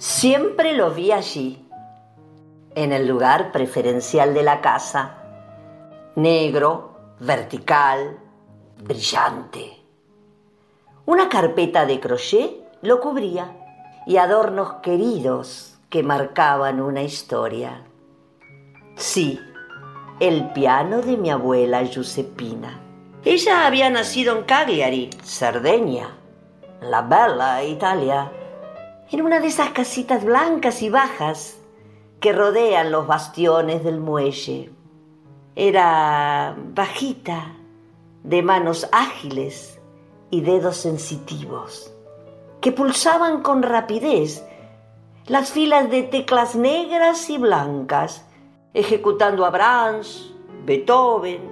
Siempre lo vi allí, en el lugar preferencial de la casa, negro, vertical, brillante. Una carpeta de crochet lo cubría y adornos queridos que marcaban una historia. Sí, el piano de mi abuela Giuseppina. Ella había nacido en Cagliari, Cerdeña, la bella Italia, en una de esas casitas blancas y bajas que rodean los bastiones del muelle. Era bajita, de manos ágiles y dedos sensitivos, que pulsaban con rapidez las filas de teclas negras y blancas, ejecutando a Brahms, Beethoven,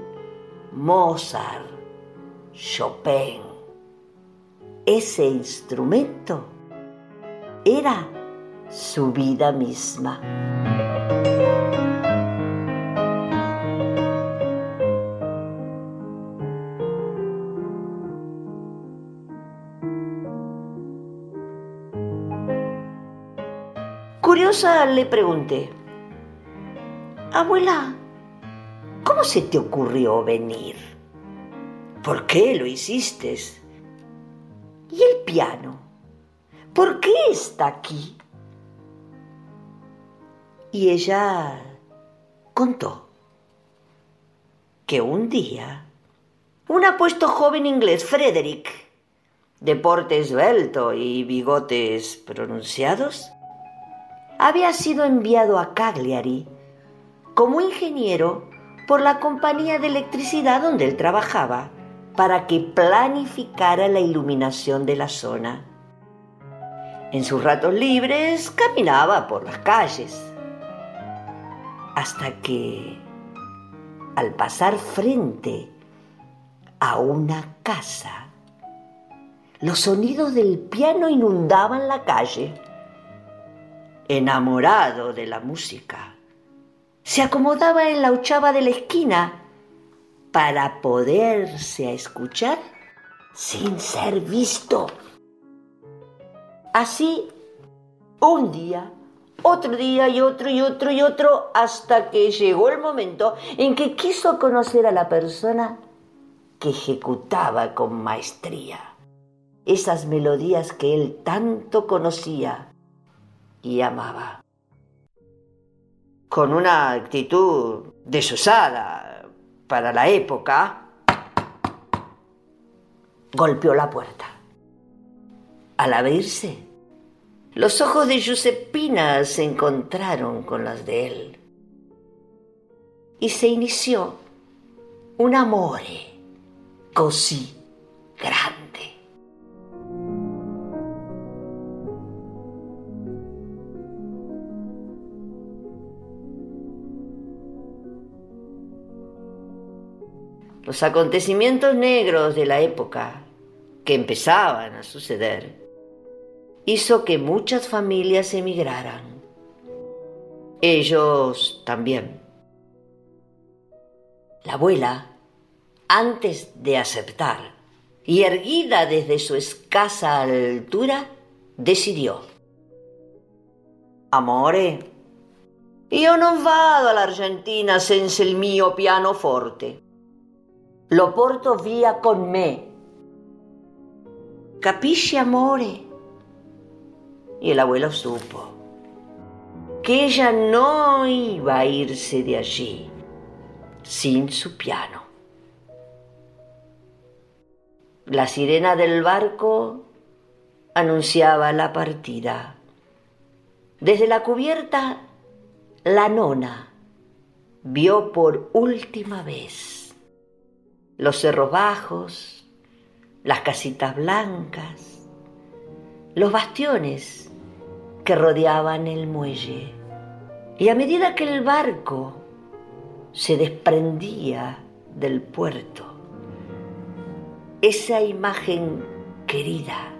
Mozart, Chopin. Ese instrumento era su vida misma. Curiosa le pregunté, Abuela, ¿cómo se te ocurrió venir? ¿Por qué lo hiciste? ¿Y el piano? ¿Por qué está aquí? Y ella contó que un día un apuesto joven inglés, Frederick, de porte esbelto y bigotes pronunciados, había sido enviado a Cagliari como ingeniero por la compañía de electricidad donde él trabajaba para que planificara la iluminación de la zona. En sus ratos libres caminaba por las calles, hasta que, al pasar frente a una casa, los sonidos del piano inundaban la calle. Enamorado de la música, se acomodaba en la ochava de la esquina para poderse escuchar sin ser visto. Así, un día, otro día y otro y otro y otro, hasta que llegó el momento en que quiso conocer a la persona que ejecutaba con maestría esas melodías que él tanto conocía y amaba. Con una actitud desusada para la época, golpeó la puerta. Al abrirse, los ojos de Giuseppina se encontraron con las de él. Y se inició un amore così grande. Los acontecimientos negros de la época que empezaban a suceder hizo que muchas familias emigraran. Ellos también. La abuela, antes de aceptar y erguida desde su escasa altura, decidió. Amore, io non vado all'Argentina senza il mio pianoforte. Lo porto via con me. Capisci, amore? Y el abuelo supo que ella no iba a irse de allí sin su piano. La sirena del barco anunciaba la partida. Desde la cubierta, la nona vio por última vez los cerros bajos, las casitas blancas, los bastiones que rodeaban el muelle. Y a medida que el barco se desprendía del puerto, esa imagen querida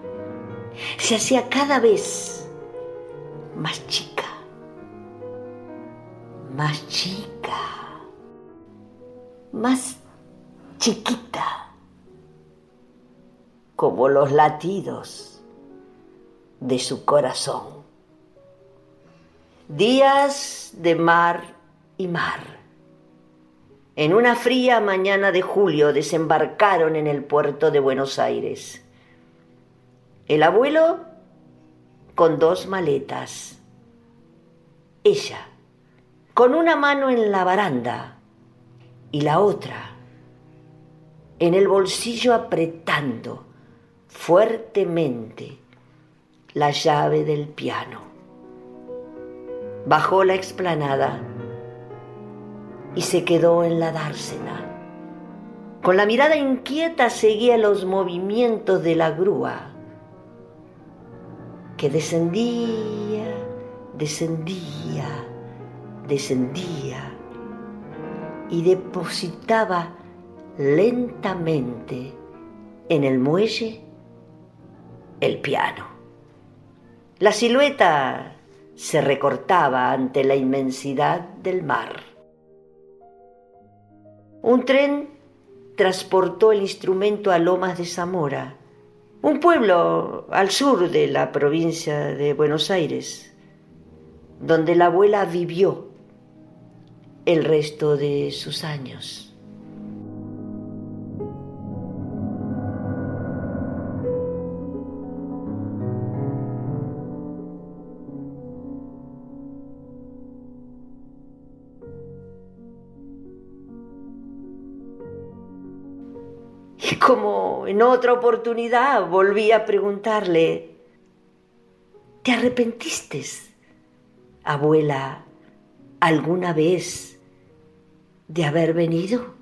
se hacía cada vez más chica, más chica, más chiquita, como los latidos de su corazón Días de mar y mar. En una fría mañana de julio desembarcaron en el puerto de Buenos Aires. El abuelo con dos maletas. Ella con una mano en la baranda y la otra en el bolsillo apretando fuertemente la llave del piano. Bajó la explanada y se quedó en la dársena. Con la mirada inquieta seguía los movimientos de la grúa, que descendía, descendía, descendía y depositaba lentamente en el muelle el piano. La silueta se recortaba ante la inmensidad del mar. Un tren transportó el instrumento a Lomas de Zamora, un pueblo al sur de la provincia de Buenos Aires, donde la abuela vivió el resto de sus años. En otra oportunidad volví a preguntarle, ¿te arrepentiste, abuela, alguna vez de haber venido?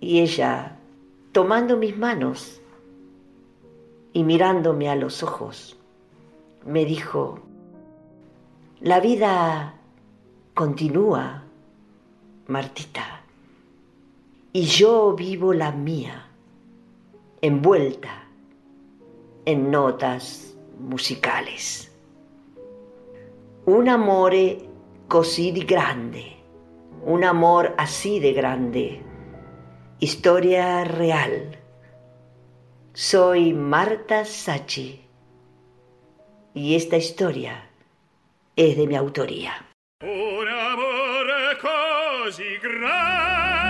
Y ella, tomando mis manos y mirándome a los ojos, me dijo, la vida continúa, Martita y yo vivo la mía, envuelta en notas musicales. Un amore così di grande, un amor así de grande, historia real. Soy Marta Sachi y esta historia es de mi autoría. Un amore così grande.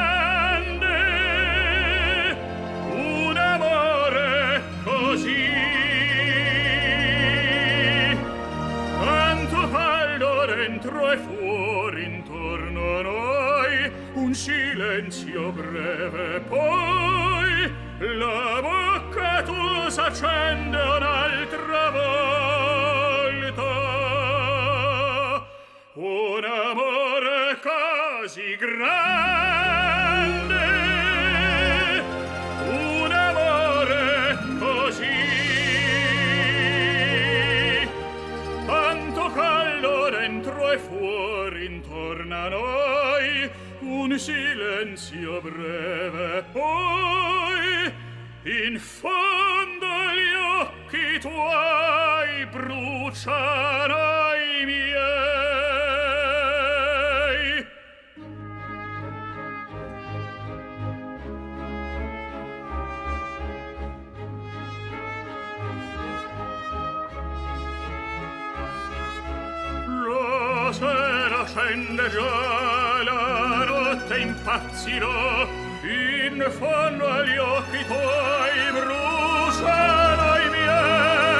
io breve poi la bocca tua s'accende un'altra volta. Un amore così grande in silenzio breve poi in fondo agli occhi tuoi bruciano i miei. La sera scende già la notte volte impazzirò in fondo agli occhi tuoi bruciano i miei.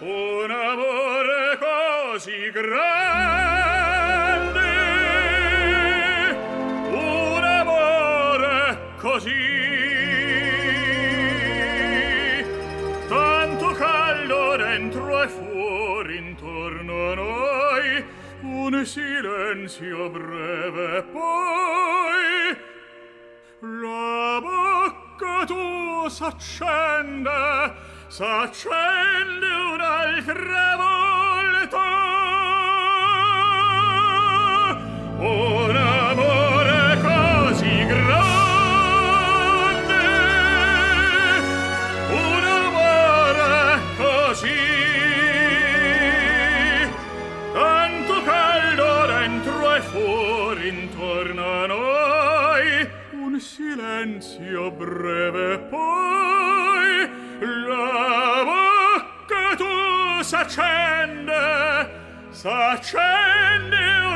Un amore così grande un amore così silenzio breve poi la bocca tua s'accende s'accende un'altra volta. Un amore così grande un amore così silenzio breve poi la bocca tu s'accende s'accende